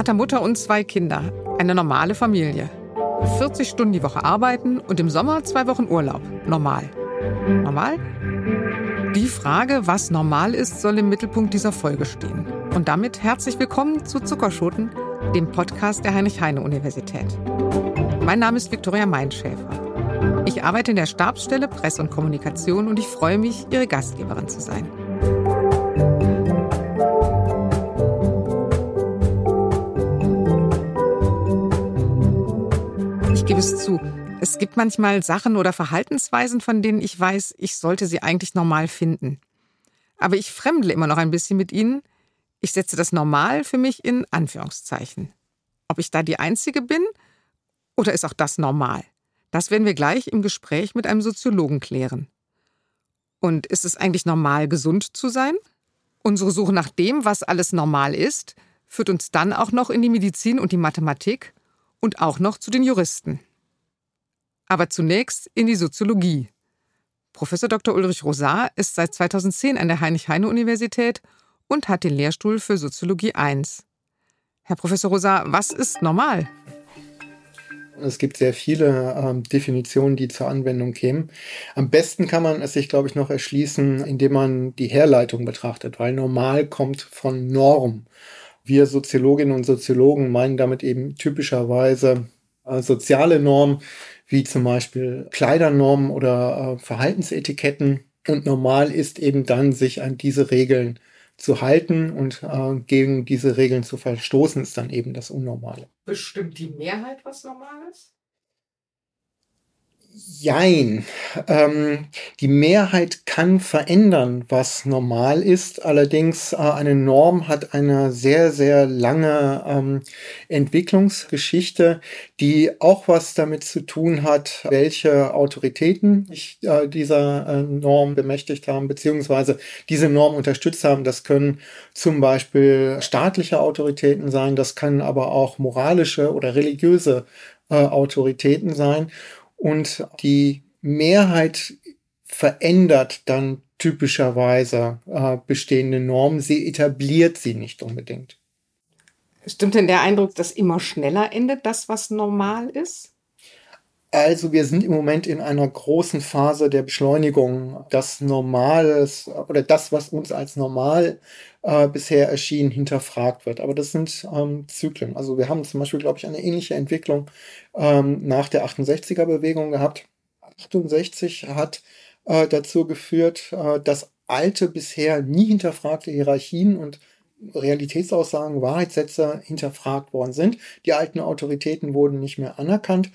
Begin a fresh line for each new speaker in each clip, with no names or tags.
Vater, Mutter und zwei Kinder. Eine normale Familie. 40 Stunden die Woche arbeiten und im Sommer zwei Wochen Urlaub. Normal. Normal? Die Frage, was normal ist, soll im Mittelpunkt dieser Folge stehen. Und damit herzlich willkommen zu Zuckerschoten, dem Podcast der Heinrich-Heine-Universität. Mein Name ist Viktoria Meinschäfer. Ich arbeite in der Stabsstelle Presse und Kommunikation und ich freue mich, Ihre Gastgeberin zu sein. Es zu, es gibt manchmal Sachen oder Verhaltensweisen, von denen ich weiß, ich sollte sie eigentlich normal finden. Aber ich fremdle immer noch ein bisschen mit ihnen. Ich setze das normal für mich in Anführungszeichen. Ob ich da die Einzige bin oder ist auch das normal? Das werden wir gleich im Gespräch mit einem Soziologen klären. Und ist es eigentlich normal, gesund zu sein? Unsere Suche nach dem, was alles normal ist, führt uns dann auch noch in die Medizin und die Mathematik und auch noch zu den Juristen. Aber zunächst in die Soziologie. Professor Dr. Ulrich Rosar ist seit 2010 an der Heinrich-Heine-Universität und hat den Lehrstuhl für Soziologie I. Herr Professor Rosar, was ist normal?
Es gibt sehr viele ähm, Definitionen, die zur Anwendung kämen. Am besten kann man es sich, glaube ich, noch erschließen, indem man die Herleitung betrachtet, weil normal kommt von Norm. Wir Soziologinnen und Soziologen meinen damit eben typischerweise äh, soziale Normen, wie zum Beispiel Kleidernormen oder äh, Verhaltensetiketten. Und normal ist eben dann, sich an diese Regeln zu halten und äh, gegen diese Regeln zu verstoßen, ist dann eben das Unnormale.
Bestimmt die Mehrheit, was normal ist?
Jein. Ähm, die Mehrheit kann verändern, was normal ist. Allerdings äh, eine Norm hat eine sehr, sehr lange ähm, Entwicklungsgeschichte, die auch was damit zu tun hat, welche Autoritäten sich äh, dieser äh, Norm bemächtigt haben, beziehungsweise diese Norm unterstützt haben. Das können zum Beispiel staatliche Autoritäten sein, das können aber auch moralische oder religiöse äh, Autoritäten sein. Und die Mehrheit verändert dann typischerweise äh, bestehende Normen. Sie etabliert sie nicht unbedingt.
Stimmt denn der Eindruck, dass immer schneller endet, das, was normal ist?
Also wir sind im Moment in einer großen Phase der Beschleunigung. Das Normales oder das, was uns als normal äh, bisher erschien, hinterfragt wird. Aber das sind ähm, Zyklen. Also wir haben zum Beispiel, glaube ich, eine ähnliche Entwicklung ähm, nach der 68er-Bewegung gehabt. 68 hat äh, dazu geführt, äh, dass alte, bisher nie hinterfragte Hierarchien und Realitätsaussagen, Wahrheitssätze hinterfragt worden sind. Die alten Autoritäten wurden nicht mehr anerkannt.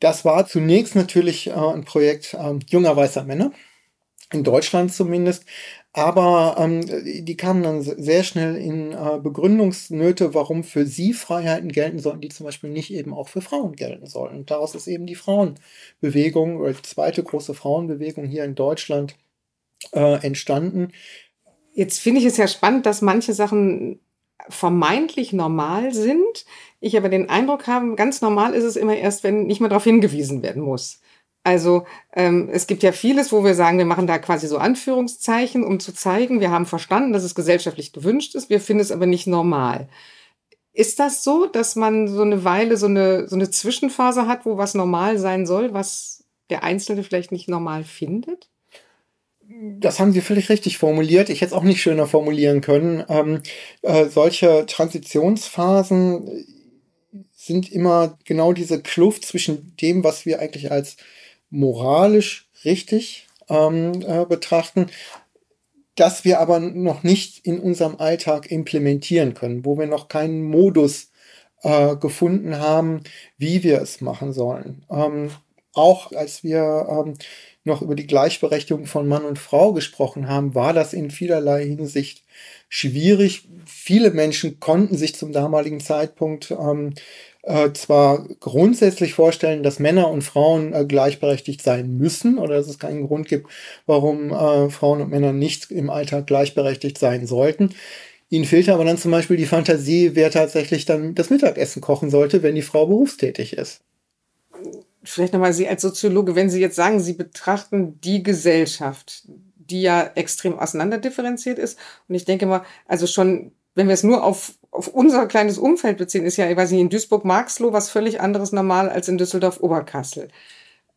Das war zunächst natürlich äh, ein Projekt äh, junger weißer Männer, in Deutschland zumindest. Aber ähm, die kamen dann sehr schnell in äh, Begründungsnöte, warum für sie Freiheiten gelten sollten, die zum Beispiel nicht eben auch für Frauen gelten sollen. Und daraus ist eben die Frauenbewegung oder die zweite große Frauenbewegung hier in Deutschland äh, entstanden.
Jetzt finde ich es ja spannend, dass manche Sachen vermeintlich normal sind. Ich aber den Eindruck habe, ganz normal ist es immer erst, wenn nicht mehr darauf hingewiesen werden muss. Also ähm, es gibt ja vieles, wo wir sagen, wir machen da quasi so Anführungszeichen, um zu zeigen, wir haben verstanden, dass es gesellschaftlich gewünscht ist, wir finden es aber nicht normal. Ist das so, dass man so eine Weile so eine, so eine Zwischenphase hat, wo was normal sein soll, was der Einzelne vielleicht nicht normal findet?
Das haben Sie völlig richtig formuliert. Ich hätte es auch nicht schöner formulieren können. Ähm, äh, solche Transitionsphasen sind immer genau diese Kluft zwischen dem, was wir eigentlich als moralisch richtig ähm, äh, betrachten, das wir aber noch nicht in unserem Alltag implementieren können, wo wir noch keinen Modus äh, gefunden haben, wie wir es machen sollen. Ähm, auch als wir ähm, noch über die Gleichberechtigung von Mann und Frau gesprochen haben, war das in vielerlei Hinsicht schwierig. Viele Menschen konnten sich zum damaligen Zeitpunkt ähm, äh, zwar grundsätzlich vorstellen, dass Männer und Frauen äh, gleichberechtigt sein müssen oder dass es keinen Grund gibt, warum äh, Frauen und Männer nicht im Alltag gleichberechtigt sein sollten. Ihnen fehlte aber dann zum Beispiel die Fantasie, wer tatsächlich dann das Mittagessen kochen sollte, wenn die Frau berufstätig ist
vielleicht nochmal Sie als Soziologe, wenn Sie jetzt sagen, Sie betrachten die Gesellschaft, die ja extrem auseinanderdifferenziert ist. Und ich denke mal, also schon wenn wir es nur auf, auf unser kleines Umfeld beziehen, ist ja, ich weiß nicht, in Duisburg-Marxloh was völlig anderes normal als in Düsseldorf-Oberkassel.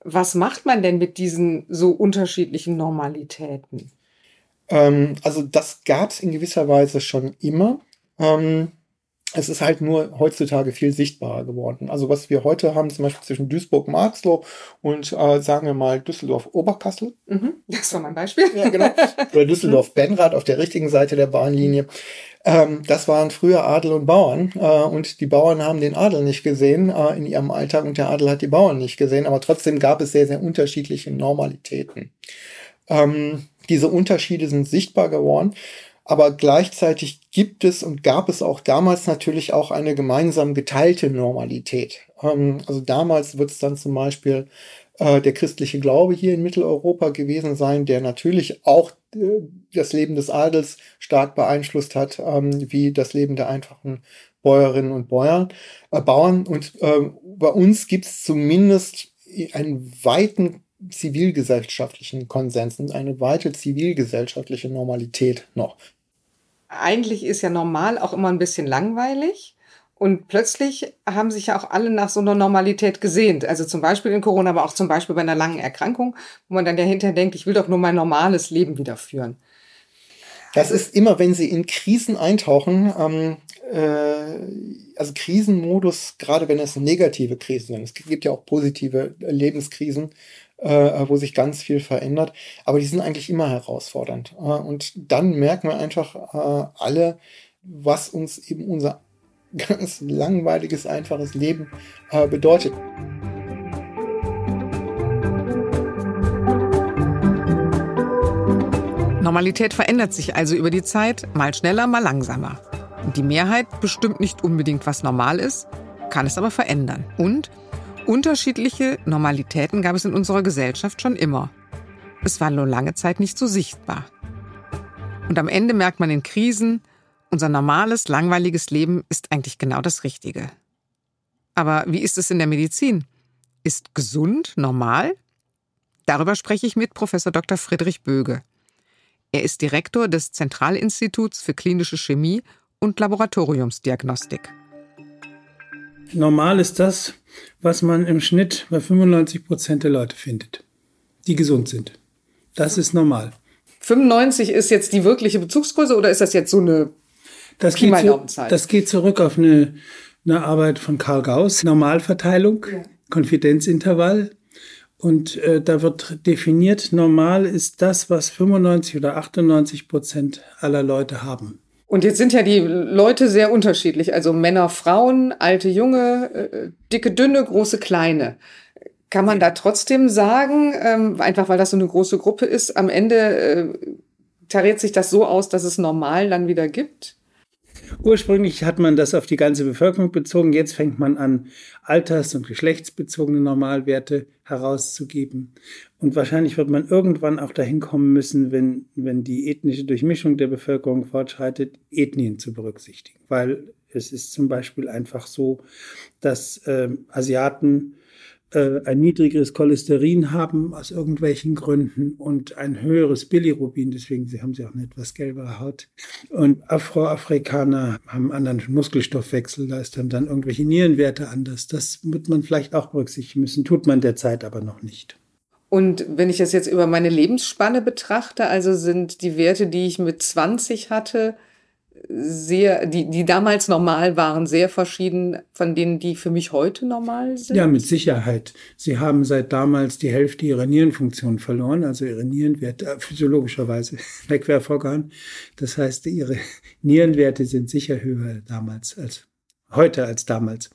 Was macht man denn mit diesen so unterschiedlichen Normalitäten?
Ähm, also das gab es in gewisser Weise schon immer. Ähm, es ist halt nur heutzutage viel sichtbarer geworden. Also was wir heute haben, zum Beispiel zwischen Duisburg-Marxloh und äh, sagen wir mal Düsseldorf-Oberkassel.
Mhm, das war mein Beispiel.
Ja, genau. Oder Düsseldorf-Benrath auf der richtigen Seite der Bahnlinie. Ähm, das waren früher Adel und Bauern äh, und die Bauern haben den Adel nicht gesehen äh, in ihrem Alltag und der Adel hat die Bauern nicht gesehen, aber trotzdem gab es sehr, sehr unterschiedliche Normalitäten. Ähm, diese Unterschiede sind sichtbar geworden aber gleichzeitig gibt es und gab es auch damals natürlich auch eine gemeinsam geteilte Normalität. Ähm, also damals wird es dann zum Beispiel äh, der christliche Glaube hier in Mitteleuropa gewesen sein, der natürlich auch äh, das Leben des Adels stark beeinflusst hat, ähm, wie das Leben der einfachen Bäuerinnen und Bäuer, äh, Bauern. Und äh, bei uns gibt es zumindest einen weiten zivilgesellschaftlichen Konsens und eine weite zivilgesellschaftliche Normalität noch
eigentlich ist ja normal auch immer ein bisschen langweilig. Und plötzlich haben sich ja auch alle nach so einer Normalität gesehnt. Also zum Beispiel in Corona, aber auch zum Beispiel bei einer langen Erkrankung, wo man dann dahinter denkt, ich will doch nur mein normales Leben wieder führen.
Das ist immer, wenn Sie in Krisen eintauchen, ähm, äh, also Krisenmodus, gerade wenn es negative Krisen sind. Es gibt ja auch positive Lebenskrisen, äh, wo sich ganz viel verändert. Aber die sind eigentlich immer herausfordernd. Äh, und dann merken wir einfach äh, alle, was uns eben unser ganz langweiliges, einfaches Leben äh, bedeutet.
Normalität verändert sich also über die Zeit, mal schneller, mal langsamer. Und die Mehrheit bestimmt nicht unbedingt, was normal ist, kann es aber verändern. Und Unterschiedliche Normalitäten gab es in unserer Gesellschaft schon immer. Es war nur lange Zeit nicht so sichtbar. Und am Ende merkt man in Krisen, unser normales, langweiliges Leben ist eigentlich genau das Richtige. Aber wie ist es in der Medizin? Ist gesund normal? Darüber spreche ich mit Professor Dr. Friedrich Böge. Er ist Direktor des Zentralinstituts für klinische Chemie und Laboratoriumsdiagnostik.
Normal ist das, was man im Schnitt bei 95 Prozent der Leute findet, die gesund sind. Das ist normal.
95 ist jetzt die wirkliche Bezugsgröße oder ist das jetzt so eine
das geht, zu, das geht zurück auf eine, eine Arbeit von Karl Gauss, Normalverteilung, ja. Konfidenzintervall. Und äh, da wird definiert, normal ist das, was 95 oder 98 Prozent aller Leute haben.
Und jetzt sind ja die Leute sehr unterschiedlich. Also Männer, Frauen, alte, junge, äh, dicke, dünne, große, kleine. Kann man da trotzdem sagen, ähm, einfach weil das so eine große Gruppe ist, am Ende äh, tariert sich das so aus, dass es normal dann wieder gibt?
Ursprünglich hat man das auf die ganze Bevölkerung bezogen. Jetzt fängt man an, alters- und geschlechtsbezogene Normalwerte herauszugeben. Und wahrscheinlich wird man irgendwann auch dahin kommen müssen, wenn, wenn die ethnische Durchmischung der Bevölkerung fortschreitet, Ethnien zu berücksichtigen. Weil es ist zum Beispiel einfach so, dass äh, Asiaten äh, ein niedrigeres Cholesterin haben aus irgendwelchen Gründen und ein höheres Bilirubin, deswegen haben sie auch eine etwas gelbere Haut. Und Afroafrikaner haben einen anderen Muskelstoffwechsel, da ist dann, dann irgendwelche Nierenwerte anders. Das wird man vielleicht auch berücksichtigen müssen, tut man derzeit aber noch nicht.
Und wenn ich das jetzt über meine Lebensspanne betrachte, also sind die Werte, die ich mit 20 hatte, sehr, die, die damals normal waren, sehr verschieden von denen, die für mich heute normal sind?
Ja, mit Sicherheit. Sie haben seit damals die Hälfte ihrer Nierenfunktion verloren, also ihre Nierenwerte, äh, physiologischerweise Wegwerforgan. Das heißt, ihre Nierenwerte sind sicher höher damals als heute als damals.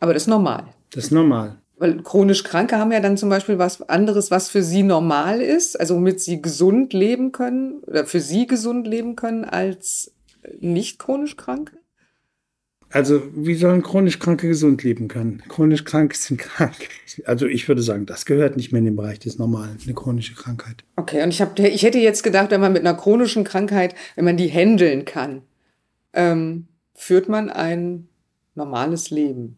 Aber das ist normal.
Das ist normal.
Weil chronisch Kranke haben ja dann zum Beispiel was anderes, was für sie normal ist, also womit sie gesund leben können oder für sie gesund leben können als nicht chronisch Kranke?
Also, wie sollen chronisch Kranke gesund leben können? Chronisch Kranke sind krank. Also, ich würde sagen, das gehört nicht mehr in den Bereich des Normalen, eine chronische Krankheit.
Okay, und ich, hab, ich hätte jetzt gedacht, wenn man mit einer chronischen Krankheit, wenn man die handeln kann, ähm, führt man ein normales Leben.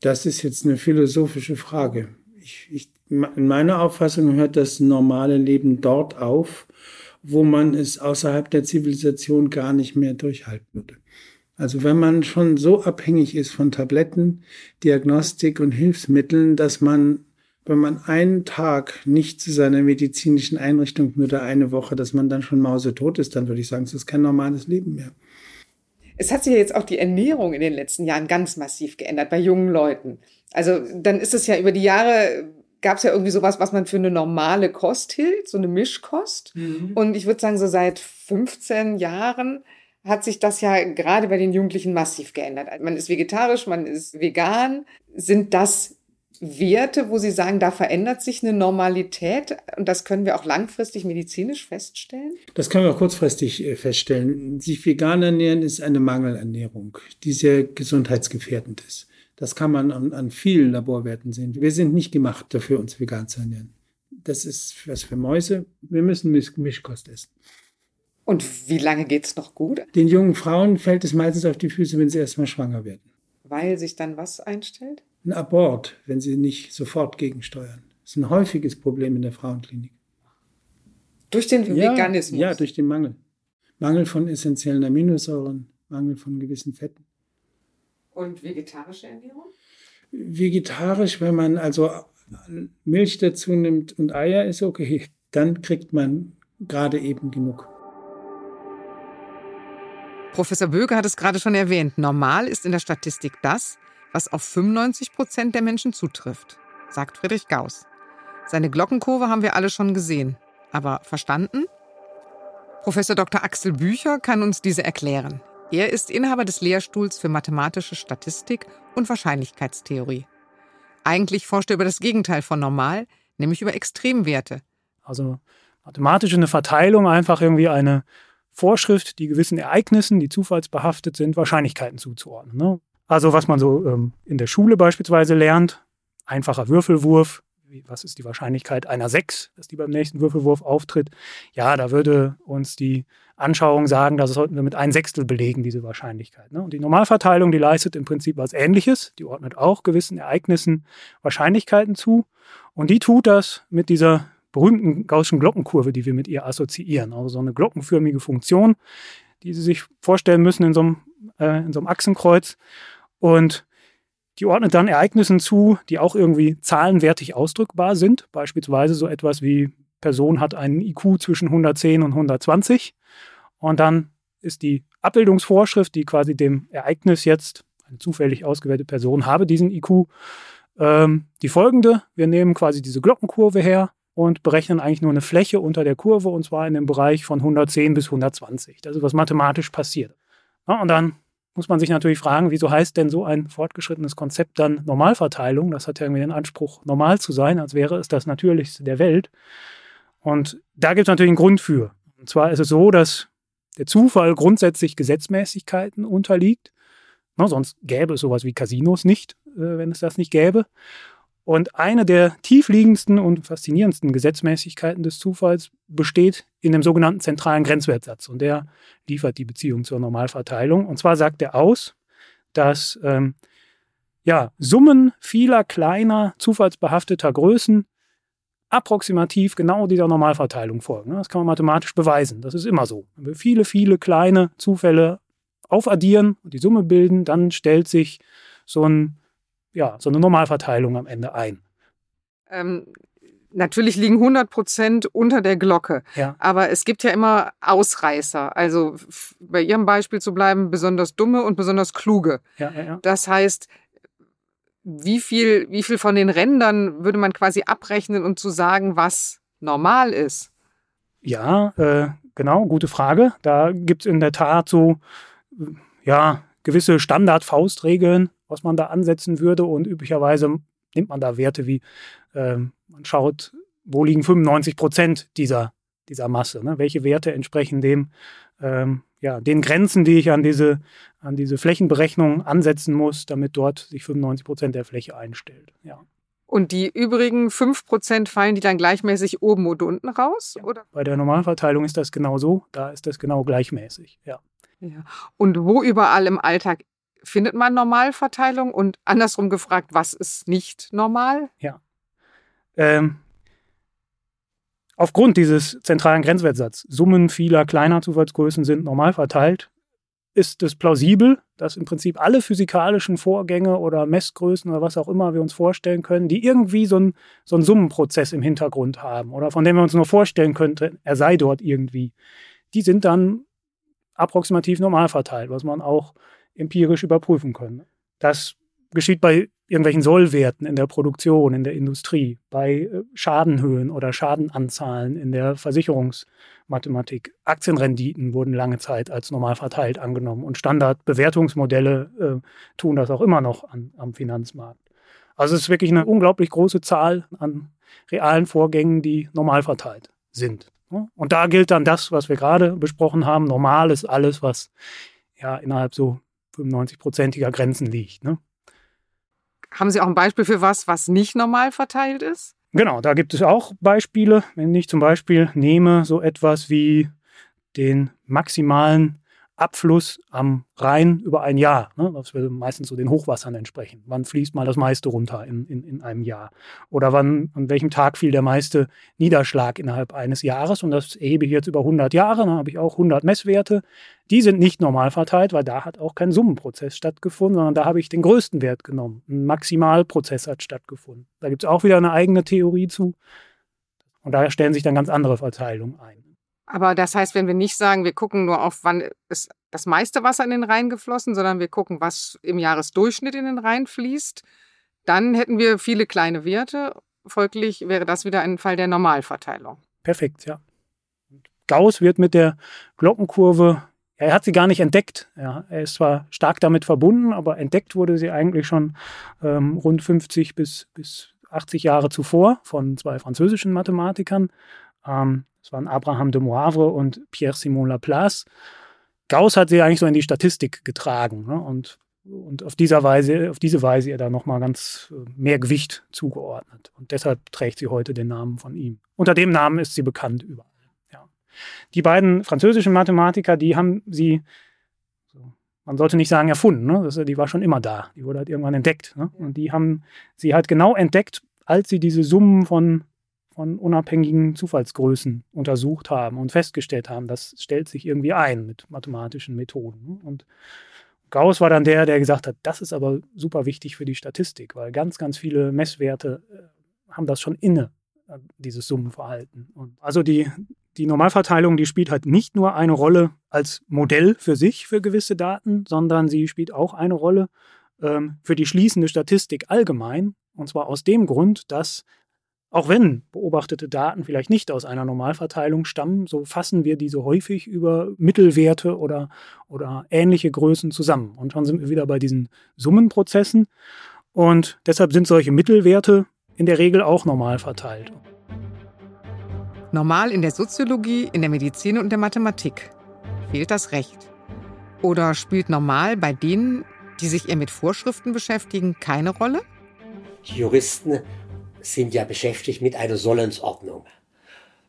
Das ist jetzt eine philosophische Frage. Ich, ich, in meiner Auffassung hört das normale Leben dort auf, wo man es außerhalb der Zivilisation gar nicht mehr durchhalten würde. Also wenn man schon so abhängig ist von Tabletten, Diagnostik und Hilfsmitteln, dass man, wenn man einen Tag nicht zu seiner medizinischen Einrichtung oder eine Woche, dass man dann schon mausetot ist, dann würde ich sagen, es ist kein normales Leben mehr.
Es hat sich ja jetzt auch die Ernährung in den letzten Jahren ganz massiv geändert bei jungen Leuten. Also dann ist es ja über die Jahre gab es ja irgendwie sowas, was man für eine normale Kost hielt, so eine Mischkost. Mhm. Und ich würde sagen, so seit 15 Jahren hat sich das ja gerade bei den Jugendlichen massiv geändert. Man ist vegetarisch, man ist vegan. Sind das Werte, wo Sie sagen, da verändert sich eine Normalität und das können wir auch langfristig medizinisch feststellen?
Das können wir auch kurzfristig äh, feststellen. Sich vegan ernähren ist eine Mangelernährung, die sehr gesundheitsgefährdend ist. Das kann man an, an vielen Laborwerten sehen. Wir sind nicht gemacht dafür, uns vegan zu ernähren. Das ist was für Mäuse. Wir müssen Misch Mischkost essen.
Und wie lange geht es noch gut?
Den jungen Frauen fällt es meistens auf die Füße, wenn sie erstmal schwanger werden.
Weil sich dann was einstellt?
Ein Abort, wenn sie nicht sofort gegensteuern. Das ist ein häufiges Problem in der Frauenklinik.
Durch den ja, Veganismus?
Ja, durch den Mangel. Mangel von essentiellen Aminosäuren, Mangel von gewissen Fetten.
Und vegetarische Ernährung?
Vegetarisch, wenn man also Milch dazu nimmt und Eier, ist okay. Dann kriegt man gerade eben genug.
Professor Böge hat es gerade schon erwähnt. Normal ist in der Statistik das, was auf 95 Prozent der Menschen zutrifft, sagt Friedrich Gauss. Seine Glockenkurve haben wir alle schon gesehen. Aber verstanden? Professor Dr. Axel Bücher kann uns diese erklären. Er ist Inhaber des Lehrstuhls für mathematische Statistik und Wahrscheinlichkeitstheorie. Eigentlich forscht er über das Gegenteil von normal, nämlich über Extremwerte.
Also mathematisch eine Verteilung, einfach irgendwie eine Vorschrift, die gewissen Ereignissen, die zufallsbehaftet sind, Wahrscheinlichkeiten zuzuordnen. Ne? Also was man so ähm, in der Schule beispielsweise lernt, einfacher Würfelwurf, was ist die Wahrscheinlichkeit einer 6, dass die beim nächsten Würfelwurf auftritt? Ja, da würde uns die Anschauung sagen, das sollten wir mit ein Sechstel belegen, diese Wahrscheinlichkeit. Ne? Und die Normalverteilung, die leistet im Prinzip was Ähnliches. Die ordnet auch gewissen Ereignissen Wahrscheinlichkeiten zu. Und die tut das mit dieser berühmten Gaußschen Glockenkurve, die wir mit ihr assoziieren. Also so eine glockenförmige Funktion, die Sie sich vorstellen müssen in so einem, äh, in so einem Achsenkreuz. Und die ordnet dann Ereignissen zu, die auch irgendwie zahlenwertig ausdrückbar sind. Beispielsweise so etwas wie Person hat einen IQ zwischen 110 und 120. Und dann ist die Abbildungsvorschrift, die quasi dem Ereignis jetzt, eine zufällig ausgewählte Person habe diesen IQ, ähm, die folgende. Wir nehmen quasi diese Glockenkurve her und berechnen eigentlich nur eine Fläche unter der Kurve und zwar in dem Bereich von 110 bis 120. Das ist, was mathematisch passiert. Ja, und dann muss man sich natürlich fragen, wieso heißt denn so ein fortgeschrittenes Konzept dann Normalverteilung? Das hat ja irgendwie den Anspruch, normal zu sein, als wäre es das Natürlichste der Welt. Und da gibt es natürlich einen Grund für. Und zwar ist es so, dass der Zufall grundsätzlich Gesetzmäßigkeiten unterliegt. No, sonst gäbe es sowas wie Casinos nicht, äh, wenn es das nicht gäbe. Und eine der tiefliegendsten und faszinierendsten Gesetzmäßigkeiten des Zufalls besteht in dem sogenannten zentralen Grenzwertsatz. Und der liefert die Beziehung zur Normalverteilung. Und zwar sagt er aus, dass ähm, ja, Summen vieler kleiner, zufallsbehafteter Größen approximativ genau dieser Normalverteilung folgen. Das kann man mathematisch beweisen. Das ist immer so. Wenn wir viele, viele kleine Zufälle aufaddieren und die Summe bilden, dann stellt sich so ein ja, so eine Normalverteilung am Ende ein.
Ähm, natürlich liegen 100 Prozent unter der Glocke. Ja. Aber es gibt ja immer Ausreißer. Also bei Ihrem Beispiel zu bleiben, besonders dumme und besonders kluge. Ja, ja. Das heißt, wie viel, wie viel von den Rändern würde man quasi abrechnen und um zu sagen, was normal ist?
Ja, äh, genau, gute Frage. Da gibt es in der Tat so, ja, gewisse Standard-Faustregeln, was man da ansetzen würde. Und üblicherweise nimmt man da Werte wie, ähm, man schaut, wo liegen 95 Prozent dieser, dieser Masse. Ne? Welche Werte entsprechen dem, ähm, ja, den Grenzen, die ich an diese, an diese Flächenberechnung ansetzen muss, damit dort sich 95 Prozent der Fläche einstellt. Ja.
Und die übrigen 5 Prozent fallen die dann gleichmäßig oben und unten raus? Ja. Oder?
Bei der Normalverteilung ist das genau so. Da ist das genau gleichmäßig. Ja.
Ja. Und wo überall im Alltag findet man Normalverteilung und andersrum gefragt, was ist nicht normal?
Ja. Ähm, aufgrund dieses zentralen Grenzwertsatzes, Summen vieler kleiner Zufallsgrößen sind normal verteilt, ist es plausibel, dass im Prinzip alle physikalischen Vorgänge oder Messgrößen oder was auch immer wir uns vorstellen können, die irgendwie so einen, so einen Summenprozess im Hintergrund haben oder von dem wir uns nur vorstellen könnten, er sei dort irgendwie, die sind dann approximativ normal verteilt, was man auch empirisch überprüfen kann. Das geschieht bei irgendwelchen Sollwerten in der Produktion, in der Industrie, bei äh, Schadenhöhen oder Schadenanzahlen in der Versicherungsmathematik. Aktienrenditen wurden lange Zeit als normal verteilt angenommen und Standardbewertungsmodelle äh, tun das auch immer noch an, am Finanzmarkt. Also es ist wirklich eine unglaublich große Zahl an realen Vorgängen, die normal verteilt sind. Und da gilt dann das, was wir gerade besprochen haben. Normal ist alles, was ja innerhalb so 95-prozentiger Grenzen liegt. Ne?
Haben Sie auch ein Beispiel für was, was nicht normal verteilt ist?
Genau, da gibt es auch Beispiele. Wenn ich zum Beispiel nehme so etwas wie den maximalen Abfluss am Rhein über ein Jahr. Ne? Das würde meistens so den Hochwassern entsprechen. Wann fließt mal das meiste runter in, in, in einem Jahr? Oder wann, an welchem Tag fiel der meiste Niederschlag innerhalb eines Jahres? Und das erhebe ich jetzt über 100 Jahre. Dann habe ich auch 100 Messwerte. Die sind nicht normal verteilt, weil da hat auch kein Summenprozess stattgefunden, sondern da habe ich den größten Wert genommen. Ein Maximalprozess hat stattgefunden. Da gibt es auch wieder eine eigene Theorie zu. Und da stellen sich dann ganz andere Verteilungen ein.
Aber das heißt, wenn wir nicht sagen, wir gucken nur auf, wann ist das meiste Wasser in den Rhein geflossen, sondern wir gucken, was im Jahresdurchschnitt in den Rhein fließt, dann hätten wir viele kleine Werte. Folglich wäre das wieder ein Fall der Normalverteilung.
Perfekt, ja. Gauss wird mit der Glockenkurve, ja, er hat sie gar nicht entdeckt. Ja, er ist zwar stark damit verbunden, aber entdeckt wurde sie eigentlich schon ähm, rund 50 bis, bis 80 Jahre zuvor von zwei französischen Mathematikern. Ähm, das waren Abraham de Moivre und Pierre-Simon Laplace. Gauss hat sie eigentlich so in die Statistik getragen ne? und, und auf, dieser Weise, auf diese Weise ihr da nochmal ganz äh, mehr Gewicht zugeordnet. Und deshalb trägt sie heute den Namen von ihm. Unter dem Namen ist sie bekannt überall. Ja. Die beiden französischen Mathematiker, die haben sie, man sollte nicht sagen erfunden, ne? das, die war schon immer da. Die wurde halt irgendwann entdeckt. Ne? Und die haben sie halt genau entdeckt, als sie diese Summen von von unabhängigen Zufallsgrößen untersucht haben und festgestellt haben, das stellt sich irgendwie ein mit mathematischen Methoden. Und Gauss war dann der, der gesagt hat, das ist aber super wichtig für die Statistik, weil ganz, ganz viele Messwerte äh, haben das schon inne, äh, dieses Summenverhalten. Und also die, die Normalverteilung, die spielt halt nicht nur eine Rolle als Modell für sich, für gewisse Daten, sondern sie spielt auch eine Rolle ähm, für die schließende Statistik allgemein. Und zwar aus dem Grund, dass auch wenn beobachtete Daten vielleicht nicht aus einer Normalverteilung stammen, so fassen wir diese häufig über Mittelwerte oder, oder ähnliche Größen zusammen. Und schon sind wir wieder bei diesen Summenprozessen. Und deshalb sind solche Mittelwerte in der Regel auch normal verteilt.
Normal in der Soziologie, in der Medizin und der Mathematik. Fehlt das Recht? Oder spielt normal bei denen, die sich eher mit Vorschriften beschäftigen, keine Rolle?
Die Juristen sind ja beschäftigt mit einer Sollensordnung.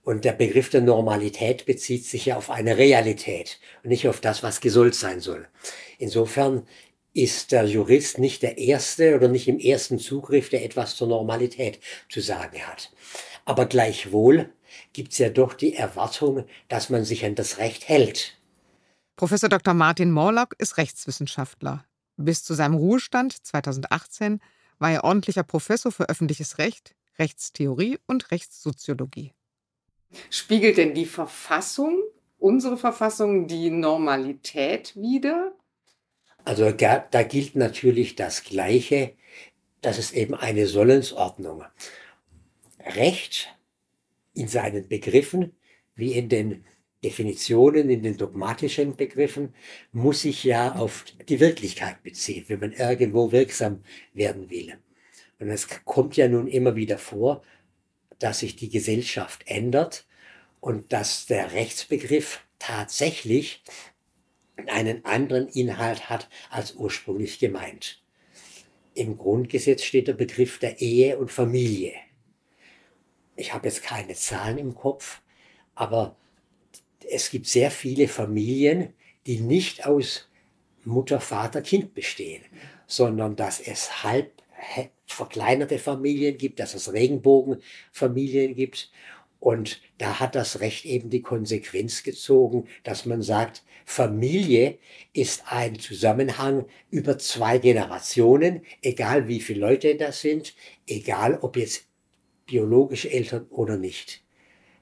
Und der Begriff der Normalität bezieht sich ja auf eine Realität und nicht auf das, was gesollt sein soll. Insofern ist der Jurist nicht der Erste oder nicht im ersten Zugriff, der etwas zur Normalität zu sagen hat. Aber gleichwohl gibt es ja doch die Erwartung, dass man sich an das Recht hält.
Professor Dr. Martin Morlock ist Rechtswissenschaftler. Bis zu seinem Ruhestand 2018 war er ordentlicher Professor für öffentliches Recht, Rechtstheorie und Rechtssoziologie. Spiegelt denn die Verfassung, unsere Verfassung, die Normalität wider?
Also da, da gilt natürlich das Gleiche, das ist eben eine Sollensordnung. Recht in seinen Begriffen wie in den Definitionen, in den dogmatischen Begriffen, muss sich ja auf die Wirklichkeit beziehen, wenn man irgendwo wirksam werden will. Und es kommt ja nun immer wieder vor, dass sich die Gesellschaft ändert und dass der Rechtsbegriff tatsächlich einen anderen Inhalt hat als ursprünglich gemeint. Im Grundgesetz steht der Begriff der Ehe und Familie. Ich habe jetzt keine Zahlen im Kopf, aber es gibt sehr viele Familien, die nicht aus Mutter, Vater, Kind bestehen, sondern dass es halb verkleinerte Familien gibt, dass es Regenbogenfamilien gibt Und da hat das Recht eben die Konsequenz gezogen, dass man sagt, Familie ist ein Zusammenhang über zwei Generationen, egal wie viele Leute das sind, egal ob jetzt biologische Eltern oder nicht.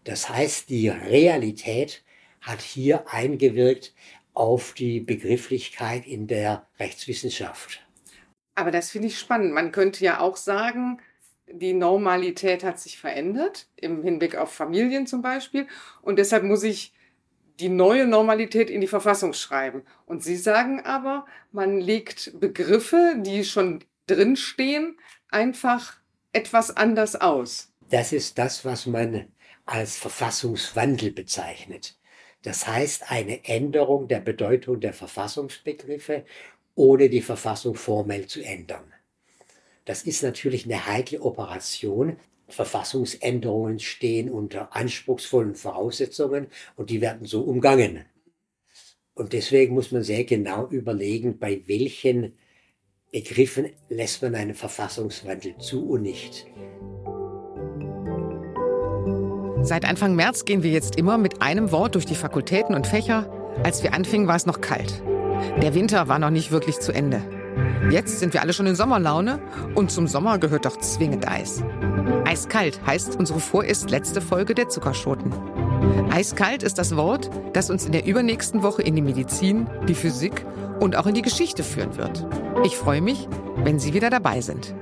Das heißt, die Realität hat hier eingewirkt auf die Begrifflichkeit in der Rechtswissenschaft.
Aber das finde ich spannend. Man könnte ja auch sagen, die Normalität hat sich verändert, im Hinblick auf Familien zum Beispiel. Und deshalb muss ich die neue Normalität in die Verfassung schreiben. Und Sie sagen aber, man legt Begriffe, die schon drinstehen, einfach etwas anders aus.
Das ist das, was man als Verfassungswandel bezeichnet. Das heißt eine Änderung der Bedeutung der Verfassungsbegriffe, ohne die Verfassung formell zu ändern. Das ist natürlich eine heikle Operation. Verfassungsänderungen stehen unter anspruchsvollen Voraussetzungen und die werden so umgangen. Und deswegen muss man sehr genau überlegen, bei welchen Begriffen lässt man einen Verfassungswandel zu und nicht.
Seit Anfang März gehen wir jetzt immer mit einem Wort durch die Fakultäten und Fächer. Als wir anfingen, war es noch kalt. Der Winter war noch nicht wirklich zu Ende. Jetzt sind wir alle schon in Sommerlaune und zum Sommer gehört doch zwingend Eis. Eiskalt heißt unsere vorerst letzte Folge der Zuckerschoten. Eiskalt ist das Wort, das uns in der übernächsten Woche in die Medizin, die Physik und auch in die Geschichte führen wird. Ich freue mich, wenn Sie wieder dabei sind.